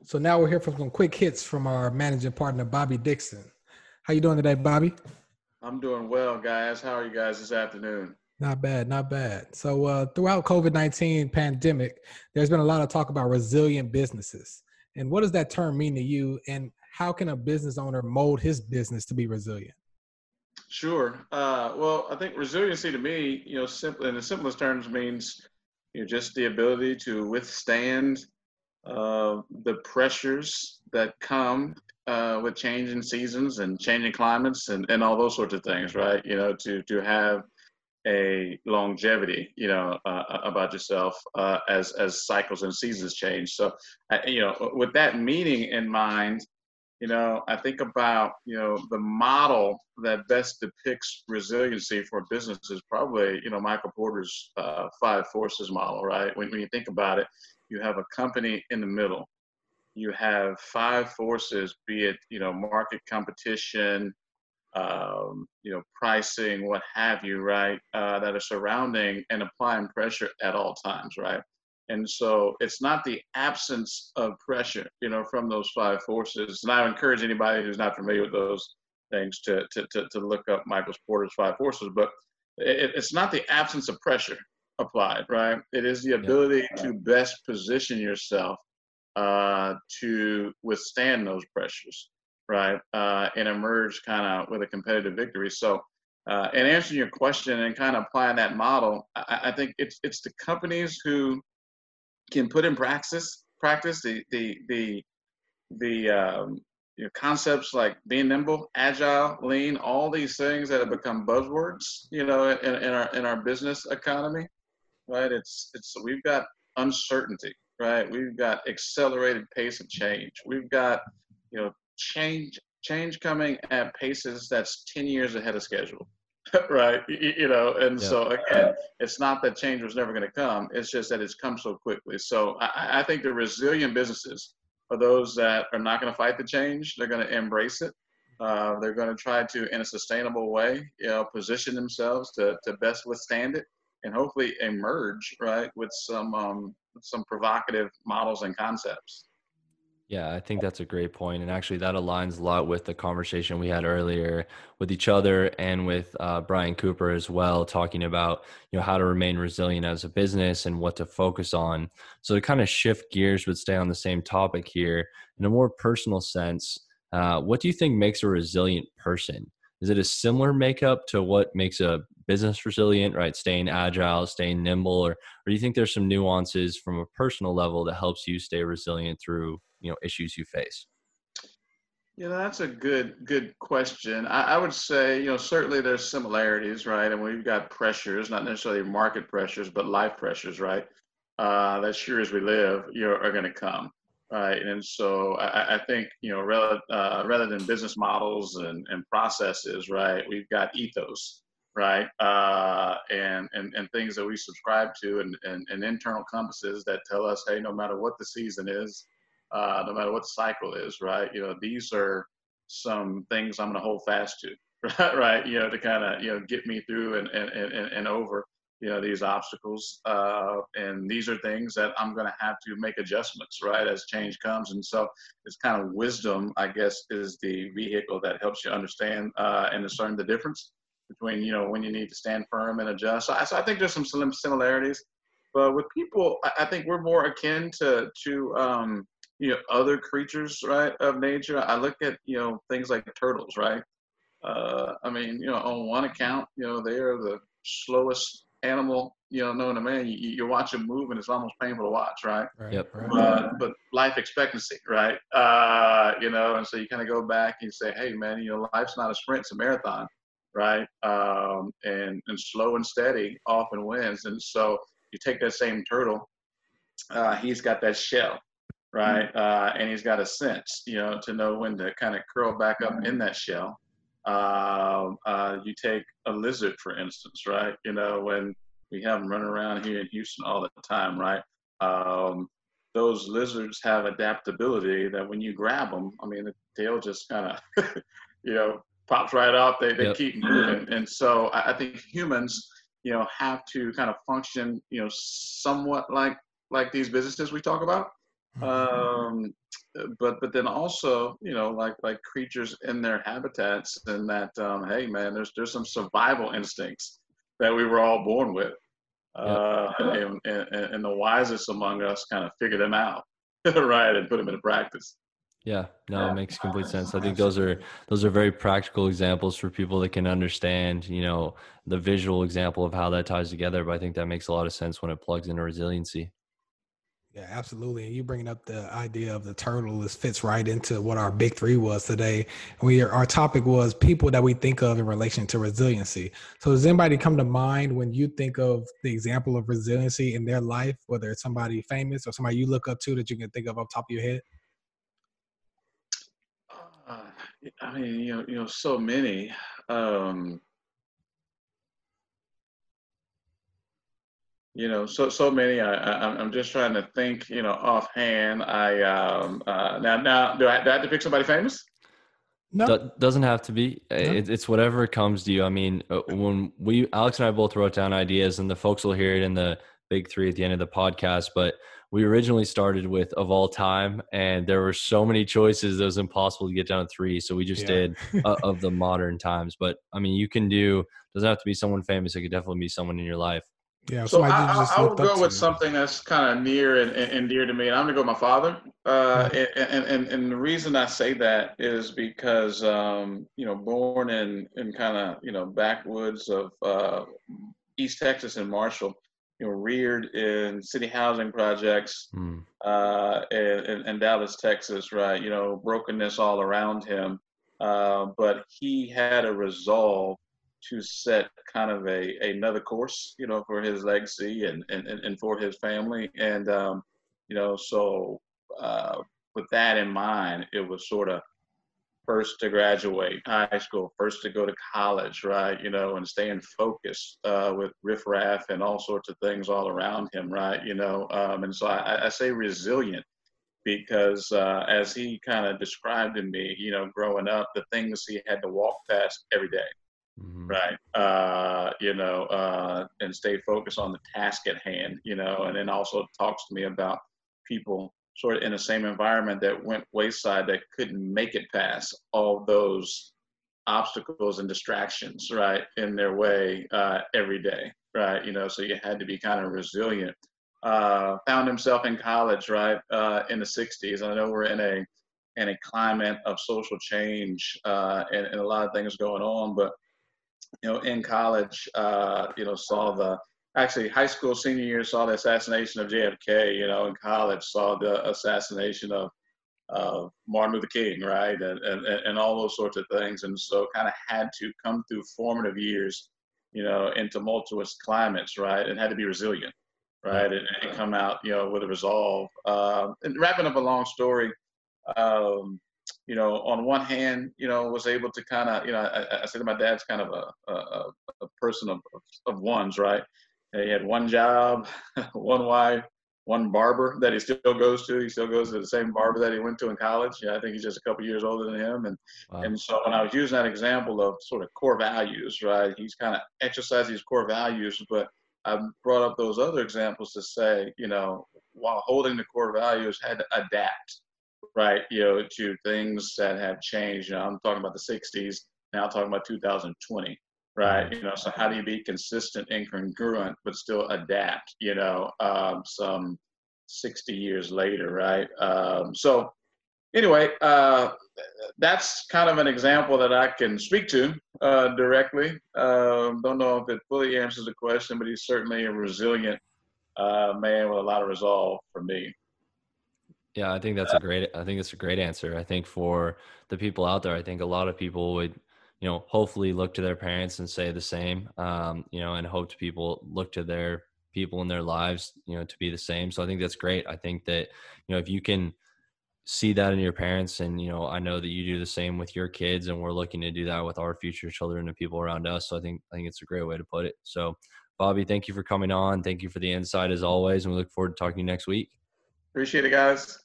So now we're here for some quick hits from our managing partner, Bobby Dixon. How you doing today, Bobby? I'm doing well, guys. How are you guys this afternoon? Not bad, not bad. So uh, throughout COVID-19 pandemic, there's been a lot of talk about resilient businesses. And what does that term mean to you? And how can a business owner mold his business to be resilient? Sure. Uh, well, I think resiliency to me, you know, simply in the simplest terms means, you know, just the ability to withstand uh, the pressures that come uh, with changing seasons and changing climates and, and all those sorts of things, right? You know, to to have a longevity, you know, uh, uh, about yourself uh, as as cycles and seasons change. So, you know, with that meaning in mind, you know, I think about you know the model that best depicts resiliency for business is probably you know Michael Porter's uh, five forces model, right? When when you think about it, you have a company in the middle. You have five forces, be it you know market competition, um, you know, pricing, what have you, right, uh, that are surrounding and applying pressure at all times, right? And so it's not the absence of pressure, you know, from those five forces. And I encourage anybody who's not familiar with those things to, to, to, to look up Michael Porter's five forces, but it, it's not the absence of pressure applied, right? It is the ability yeah. to best position yourself uh, to withstand those pressures right, uh, and emerge kind of with a competitive victory. So, uh, and answering your question and kind of applying that model, I, I, think it's it's the companies who can put in practice practice the the the the um, you know, concepts like being nimble, agile, lean, all these things that have become buzzwords, you know, in, in our in our business economy, right? It's it's we've got uncertainty, right? We've got accelerated pace of change. We've got you know change change coming at paces that's 10 years ahead of schedule right? You, know and yeah. so again it's not that change was never going to come it's just that it's come so quickly. So I, I think the resilient businesses are those that are not going to fight the change they're going to embrace it. Uh, they're going to try to in a sustainable way you know position themselves to, to best withstand it and hopefully emerge right with some um, some provocative models and concepts yeah, I think that's a great point, and actually that aligns a lot with the conversation we had earlier with each other and with uh, Brian Cooper as well, talking about you know how to remain resilient as a business and what to focus on. So to kind of shift gears, but stay on the same topic here in a more personal sense. Uh, what do you think makes a resilient person? Is it a similar makeup to what makes a business resilient, right? Staying agile, staying nimble, or, or do you think there's some nuances from a personal level that helps you stay resilient through you know issues you face? Yeah, that's a good good question. I, I, would say, you know, certainly there's similarities, right? And we've got pressures, not necessarily market pressures, but life pressures, right? Uh, that sure as we live, you know, are going to come, right? And so I, I think, you know, rather, uh, rather than business models and, and processes, right, we've got ethos, right? Uh, and, and, and things that we subscribe to and, and, and internal compasses that tell us, hey, no matter what the season is, uh, no matter what cycle is, right? You know, these are some things I'm going to hold fast to, right? right? You know, to kind of, you know, get me through and, and, and, and over, you know, these obstacles. Uh, and these are things that I'm going to have to make adjustments, right? As change comes. And so it's kind of wisdom, I guess, is the vehicle that helps you understand uh, and discern the difference between, you know, when you need to stand firm and adjust. So I, so I think there's some similarities. But with people, I think we're more akin to, to, um, you know other creatures right of nature. I look at you know things like turtles right? Uh, i mean you know on one account you know they are the slowest animal you know known to man. You, you watch them move and it's almost painful to watch right, right yep. but, but life expectancy right? Uh, you know and so you kind of go back and you say hey man you know life's not a sprint it's a marathon right? Um, and and slow and steady often wins. And so you take that same turtle uh, he's got that shell right? Uh, and he's got a sense, you know, to know when to kind of curl back up in that shell. Uh, uh, you take a lizard, for instance, right? You know, when we have them running around here in Houston all the time, right? Um, those lizards have adaptability that when you grab them, I mean, the tail just kind of, you know, pops right off. They, they yep. keep moving. And so I, I think humans, you know, have to kind of function, you know, somewhat like like these businesses we talk about um, but but then also you know like like creatures in their habitats and that um, hey man there's there's some survival instincts that we were all born with. Uh, and, and, and the wisest among us kind of figure them out right and put them into practice. Yeah. No it makes complete sense. I think those are those are very practical examples for people that can understand you know the visual example of how that ties together but i think that makes a lot of sense when it plugs into resiliency Yeah, absolutely. And you bringing up the idea of the turtle this fits right into what our big three was today. We our topic was people that we think of in relation to resiliency. So does anybody come to mind when you think of the example of resiliency in their life, whether it's somebody famous or somebody you look up to that you can think of off top of your head? Uh, I mean, you know, you know, so many. Um, you know, so so many. I, I am just trying to think. You know, offhand. I um uh, now now do I, do I have to pick somebody famous? No, Do- doesn't have to be. No. It, it's whatever comes to you. I mean, uh, when we Alex and I both wrote down ideas, and the folks will hear it in the big three at the end of the podcast. But we originally started with of all time, and there were so many choices it was impossible to get down to three. So we just yeah. did uh, of the modern times. But I mean, you can do. Doesn't have to be someone famous. It could definitely be someone in your life. Yeah, so I, I, would go with something that's kind of near and, and, dear to me. And I'm gonna go with my father. Uh, mm-hmm. and, and, and the reason I say that is because um, you know, born in in kind of you know backwoods of uh, East Texas and Marshall, you know, reared in city housing projects mm. uh, in, in, Dallas, Texas, right? You know, brokenness all around him, uh, but he had a resolve to set kind of a another course, you know, for his legacy and and, and for his family. And um, you know, so uh, with that in mind, it was sort of first to graduate high school, first to go to college, right? You know, and staying focused uh, with riffraff and all sorts of things all around him, right? You know, um, and so I, I say resilient because uh, as he kind of described to me, you know, growing up, the things he had to walk past every day Mm-hmm. Right. Uh, you know, uh, and stay focused on the task at hand, you know, and then also talks to me about people sort of in the same environment that went wayside that couldn't make it past all those obstacles and distractions, right, in their way uh, every day, right? You know, so you had to be kind of resilient. Uh, found himself in college, right, uh, in the 60s. I know we're in a in a climate of social change uh, and, and a lot of things going on, but you know, in college, uh, you know, saw the actually high school senior year saw the assassination of JFK. You know, in college saw the assassination of of Martin Luther King, right, and and and all those sorts of things. And so, kind of had to come through formative years, you know, in tumultuous climates, right, and had to be resilient, right, and, and come out, you know, with a resolve. Uh, and wrapping up a long story. Um, you know, on one hand, you know, was able to kind of, you know, I, I said my dad's kind of a, a, a person of, of ones, right? He had one job, one wife, one barber that he still goes to. He still goes to the same barber that he went to in college. Yeah, I think he's just a couple years older than him. And wow. and so when I was using that example of sort of core values, right? He's kind of exercised these core values, but I brought up those other examples to say, you know, while holding the core values, had to adapt right? You know, to things that have changed. You know, I'm talking about the 60s. Now talking about 2020, right? You know, so how do you be consistent and congruent, but still adapt? You know, um, some 60 years later, right? Um, so anyway, uh, that's kind of an example that I can speak to uh, directly. Um, don't know if it fully answers the question, but he's certainly a resilient uh, man with a lot of resolve for me. Yeah, I think that's a great I think it's a great answer. I think for the people out there, I think a lot of people would, you know, hopefully look to their parents and say the same. Um, you know, and hope people look to their people in their lives, you know, to be the same. So I think that's great. I think that, you know, if you can see that in your parents and you know i know that you do the same with your kids and we're looking to do that with our future children and people around us so i think i think it's a great way to put it so bobby thank you for coming on thank you for the insight as always and we look forward to talking to you next week appreciate it guys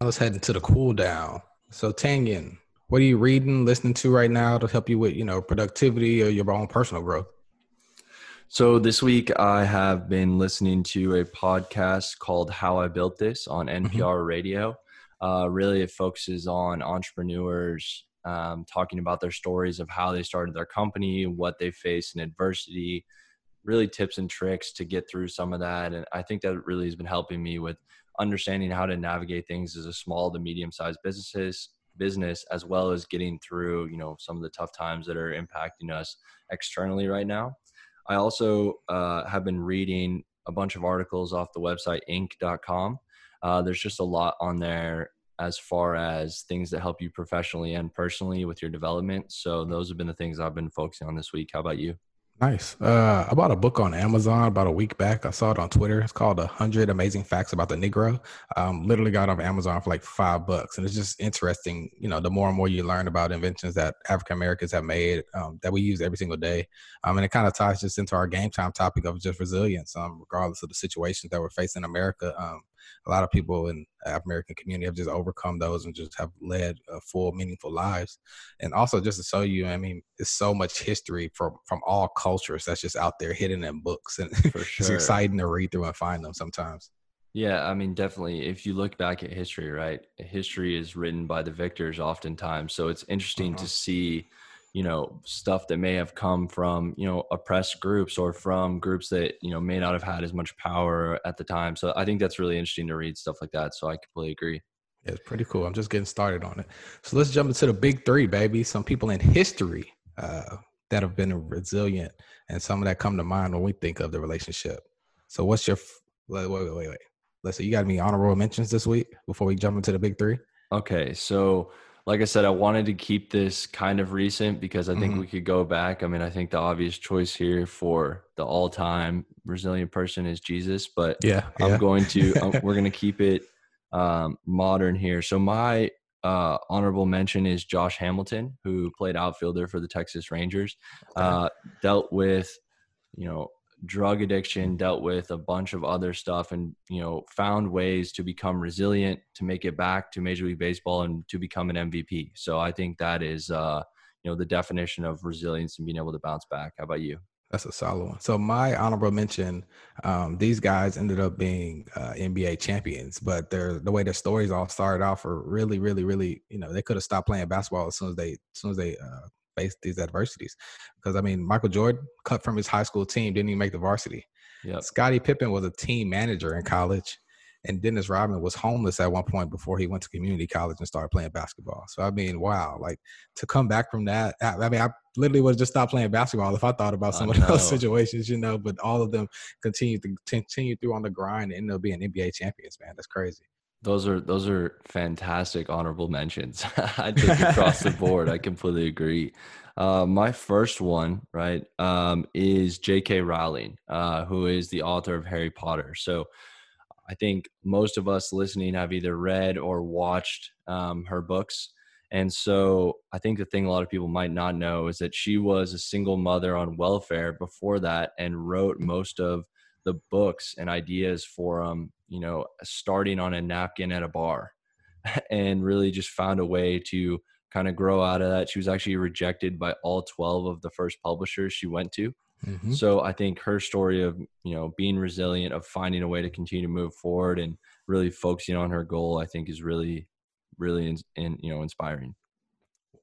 Let's head into the cool down. So Tanyan, what are you reading, listening to right now to help you with, you know, productivity or your own personal growth? So this week I have been listening to a podcast called How I Built This on NPR mm-hmm. radio. Uh, really, it focuses on entrepreneurs um, talking about their stories of how they started their company, what they faced in adversity, really tips and tricks to get through some of that. And I think that really has been helping me with understanding how to navigate things as a small to medium sized businesses business as well as getting through you know some of the tough times that are impacting us externally right now i also uh, have been reading a bunch of articles off the website inc.com. Uh, there's just a lot on there as far as things that help you professionally and personally with your development. So those have been the things I've been focusing on this week. How about you? Nice. Uh, I bought a book on Amazon about a week back. I saw it on Twitter. It's called "A Hundred Amazing Facts About the Negro." Um, literally got off Amazon for like five bucks, and it's just interesting. You know, the more and more you learn about inventions that African Americans have made um, that we use every single day, um, and it kind of ties just into our game time topic of just resilience, um, regardless of the situations that we're facing in America. A lot of people in African American community have just overcome those and just have led uh, full, meaningful lives. And also, just to show you, I mean, it's so much history from from all cultures that's just out there hidden in books, and sure. it's exciting to read through and find them sometimes. Yeah, I mean, definitely. If you look back at history, right, history is written by the victors oftentimes. So it's interesting uh-huh. to see you know stuff that may have come from you know oppressed groups or from groups that you know may not have had as much power at the time. So i think that's really interesting to read stuff like that so i completely agree. Yeah, it's pretty cool. I'm just getting started on it. So let's jump into the big three baby. Some people in history uh, that have been resilient and some of that come to mind when we think of the relationship. So what's your wait wait wait wait. Let's see you got any honorable mentions this week before we jump into the big three? Okay so like I said, I wanted to keep this kind of recent because I think mm-hmm. we could go back. I mean, I think the obvious choice here for the all-time resilient person is Jesus, but yeah, I'm going to we're going to keep it um, modern here. So my uh, honorable mention is Josh Hamilton, who played outfielder for the Texas Rangers. Uh, dealt with you know drug addiction, dealt with a bunch of other stuff, and you know found ways to become resilient, to make it back to Major League Baseball, and to become an MVP. So I think that is uh, you know the definition of resilience and being able to bounce back. How about you? That's a solid one. So my honorable mention, um, these guys ended up being uh, NBA champions, but they're the way their stories all started off are really, really, really. You know, they could have stopped playing basketball as soon as they, as soon as they uh, face these adversities. Because I mean, Michael Jordan cut from his high school team, didn't even make the varsity. Yep. Scottie Pippen was a team manager in college, and Dennis Rodman was homeless at one point before he went to community college and started playing basketball. So I mean, wow, like to come back from that. I mean, I literally would have just stopped playing basketball if I thought about some of those situations, you know. But all of them continued to continue through on the grind and end up being NBA champions. Man, that's crazy. Those are those are fantastic honorable mentions. I think across the board. I completely agree. Uh, my first one, right, um, is J.K. Rowling, uh, who is the author of Harry Potter. So, I think most of us listening have either read or watched um, her books. And so, I think the thing a lot of people might not know is that she was a single mother on welfare before that, and wrote most of the books and ideas for um you know starting on a napkin at a bar and really just found a way to kind of grow out of that she was actually rejected by all 12 of the first publishers she went to mm-hmm. so i think her story of you know being resilient of finding a way to continue to move forward and really focusing on her goal i think is really really in, in you know inspiring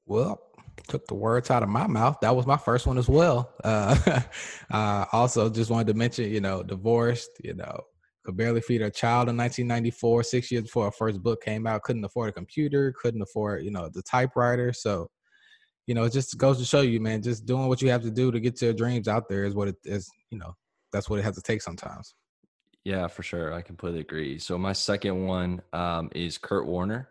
well took the words out of my mouth. That was my first one as well. Uh, uh, also, just wanted to mention, you know, divorced, you know, could barely feed a child in 1994, six years before our first book came out, couldn't afford a computer, couldn't afford, you know, the typewriter. So, you know, it just goes to show you, man, just doing what you have to do to get your dreams out there is what it is, you know, that's what it has to take sometimes. Yeah, for sure. I completely agree. So my second one um, is Kurt Warner.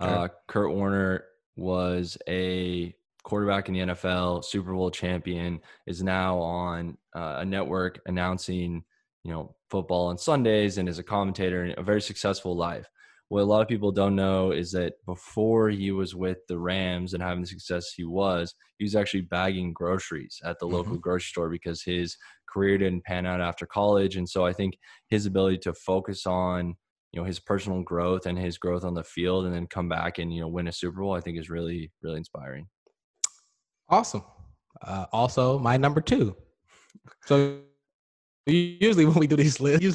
Okay. Uh, Kurt Warner was a quarterback in the NFL, Super Bowl champion, is now on uh, a network announcing, you know, football on Sundays and is a commentator and a very successful life. What a lot of people don't know is that before he was with the Rams and having the success he was, he was actually bagging groceries at the mm-hmm. local grocery store because his career didn't pan out after college. And so I think his ability to focus on you know his personal growth and his growth on the field and then come back and you know win a super bowl i think is really really inspiring Awesome. Uh, also, my number two. So usually when we do these lists,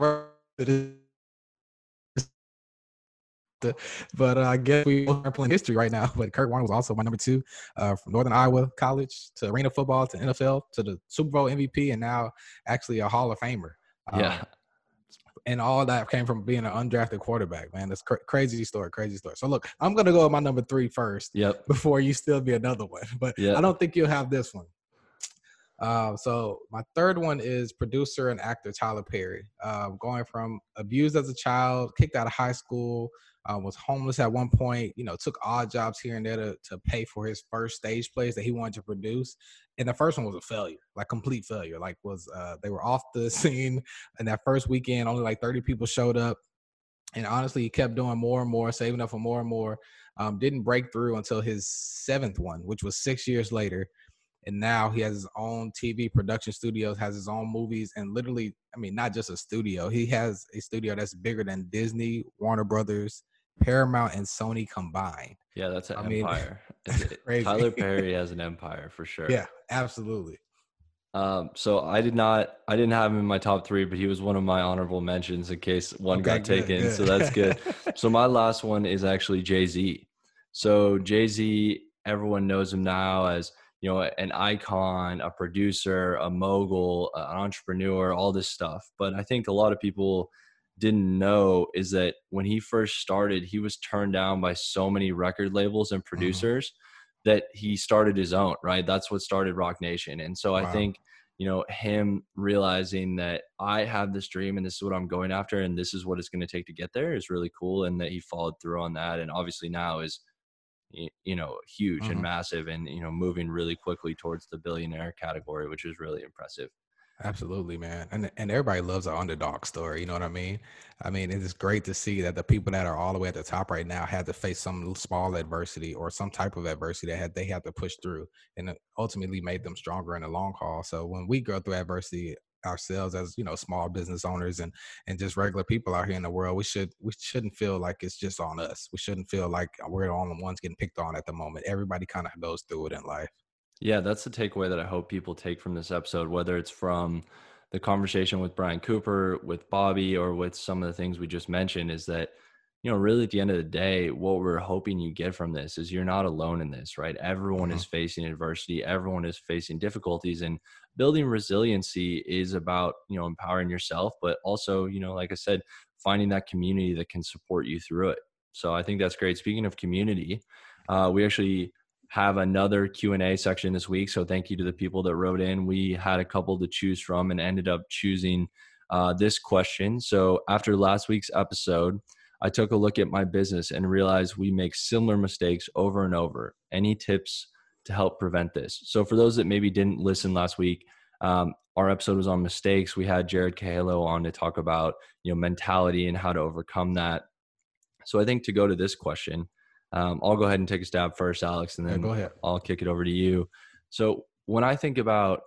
but uh, I guess we are playing history right now. But Kurt Warner was also my number two uh, from Northern Iowa College to arena football to NFL to the Super Bowl MVP and now actually a Hall of Famer. Yeah. Um, and all that came from being an undrafted quarterback, man. That's cr- crazy story, crazy story. So look, I'm gonna go with my number three first. Yep. Before you still be another one, but yep. I don't think you'll have this one. Uh, so my third one is producer and actor Tyler Perry. Uh, going from abused as a child, kicked out of high school, uh, was homeless at one point. You know, took odd jobs here and there to, to pay for his first stage plays that he wanted to produce. And the first one was a failure, like complete failure. Like was uh, they were off the scene, and that first weekend only like 30 people showed up. And honestly, he kept doing more and more, saving up for more and more. Um, didn't break through until his seventh one, which was six years later and now he has his own TV production studios, has his own movies, and literally, I mean, not just a studio. He has a studio that's bigger than Disney, Warner Brothers, Paramount, and Sony combined. Yeah, that's an I empire. Mean, Tyler Perry has an empire for sure. Yeah, absolutely. Um, so I did not, I didn't have him in my top three, but he was one of my honorable mentions in case one okay, got good, taken. Good. So that's good. so my last one is actually Jay Z. So Jay Z, everyone knows him now as you know an icon a producer a mogul an entrepreneur all this stuff but i think a lot of people didn't know is that when he first started he was turned down by so many record labels and mm-hmm. producers mm-hmm. that he started his own right that's what started Roc Nation and so wow. i think you know him realizing that i have this dream and this is what i'm going after and this is what it's going to take to get there is really cool and that he followed through on that and obviously now is you know huge and mm-hmm. massive and you know moving really quickly towards the billionaire category which is really impressive absolutely man and and everybody loves an underdog story you know what i mean i mean it's great to see that the people that are all the way at the top right now had to face some small adversity or some type of adversity that had they had to push through and ultimately made them stronger in the long haul so when we go through adversity ourselves as you know small business owners and and just regular people out here in the world we should we shouldn't feel like it's just on us. We shouldn't feel like we're the only ones getting picked on at the moment. Everybody kind of goes through it in life. Yeah that's the takeaway that i hope people take from this episode whether it's from the conversation with brian cooper with bobby or with some of the things we just mentioned is that you know, really at the end of the day, what we're hoping you get from this is you're not alone in this, right? Everyone mm-hmm. is facing adversity, everyone is facing difficulties, and building resiliency is about, you know, empowering yourself, but also, you know, like I said, finding that community that can support you through it. So I think that's great. Speaking of community, uh, we actually have another q&a section this week so thank you to the people that wrote in we had a couple to choose from and ended up choosing uh, this question so after last week's episode I took a look at my business and realized we make similar mistakes over and over. Any tips to help prevent this? So, for those that maybe didn't listen last week, um, our episode was on mistakes. We had Jared Cahalo on to talk about you know mentality and how to overcome that. So, I think to go to this question, um, I'll go ahead and take a stab first, Alex, and then yeah, go ahead. I'll kick it over to you. So, when I think about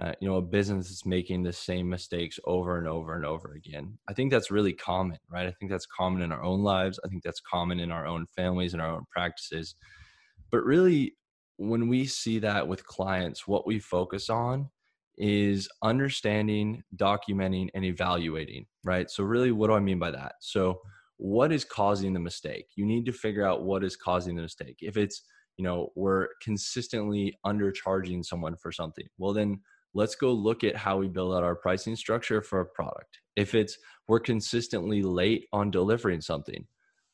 uh, you know a business that's making the same mistakes over and over and over again i think that's really common right i think that's common in our own lives i think that's common in our own families and our own practices but really when we see that with clients what we focus on is understanding documenting and evaluating right? So really what do i mean by that? So what is causing the mistake? You need to figure out what is causing the mistake. If it's you know we're consistently undercharging someone for something well then let's go look at how we build out our pricing structure for a product. If it's we're consistently late on delivering something,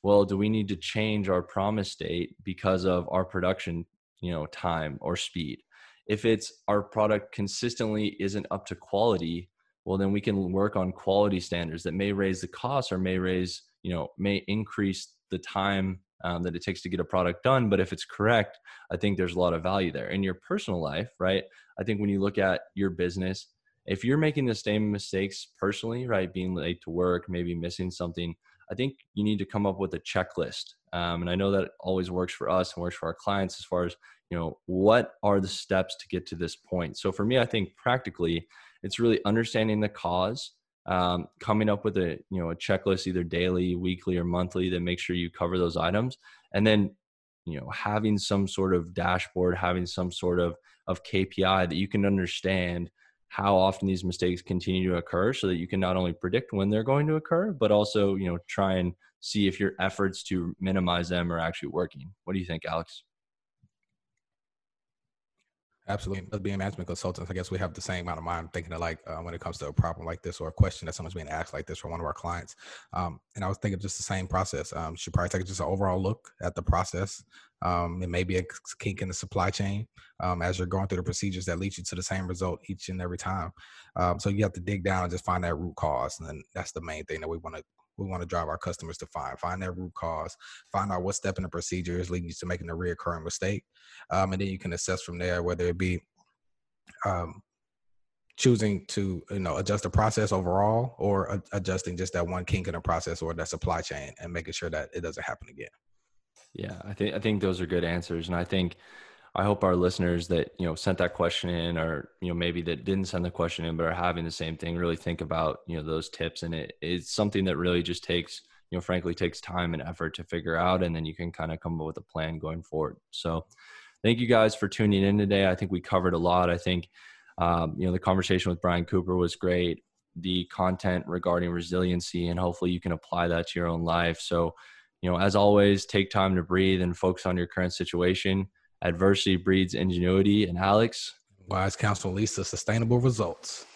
well, do we need to change our promise date because of our production, you know, time or speed? If it's our product consistently isn't up to quality, well, then we can work on quality standards that may raise the cost or may raise, you know, may increase the time um, that it takes to get a product done. But if it's correct, I think there's a lot of value there. In your personal life, right? I think when you look at your business, if you're making the same mistakes personally, right, being late to work, maybe missing something, I think you need to come up with a checklist. Um, and I know that always works for us and works for our clients as far as, you know, what are the steps to get to this point? So for me, I think practically, it's really understanding the cause um, coming up with a you know a checklist either daily weekly or monthly that makes sure you cover those items and then you know having some sort of dashboard having some sort of of kpi that you can understand how often these mistakes continue to occur so that you can not only predict when they're going to occur but also you know try and see if your efforts to minimize them are actually working what do you think alex Absolutely. As being a management consultants, I guess we have the same amount of mind thinking of like uh, when it comes to a problem like this or a question that someone's being asked like this from one of our clients. Um, and I was thinking just the same process. Um, should probably take just an overall look at the process. Um, it may be a kink in the supply chain um, as you're going through the procedures that lead you to the same result each and every time. Um, so you have to dig down and just find that root cause. And that's the main thing that we want to we want to drive our customers to find. Find that root cause, find out what step in the procedure is leading you to making a reoccurring mistake. Um, and then you can assess from there whether it be um, choosing to you know adjust the process overall or adjusting just that one kink in the process or that supply chain and making sure that it doesn't happen again. Yeah, I think I think those are good answers, and I think I hope our listeners that you know sent that question in, or you know maybe that didn't send the question in but are having the same thing, really think about you know those tips, and it is something that really just takes you know frankly takes time and effort to figure out, and then you can kind of come up with a plan going forward. So, thank you guys for tuning in today. I think we covered a lot. I think um, you know the conversation with Brian Cooper was great. The content regarding resiliency, and hopefully you can apply that to your own life. So, you know, as always, take time to breathe and focus on your current situation Adversity breeds ingenuity. And Alex, wise counsel leads to sustainable results.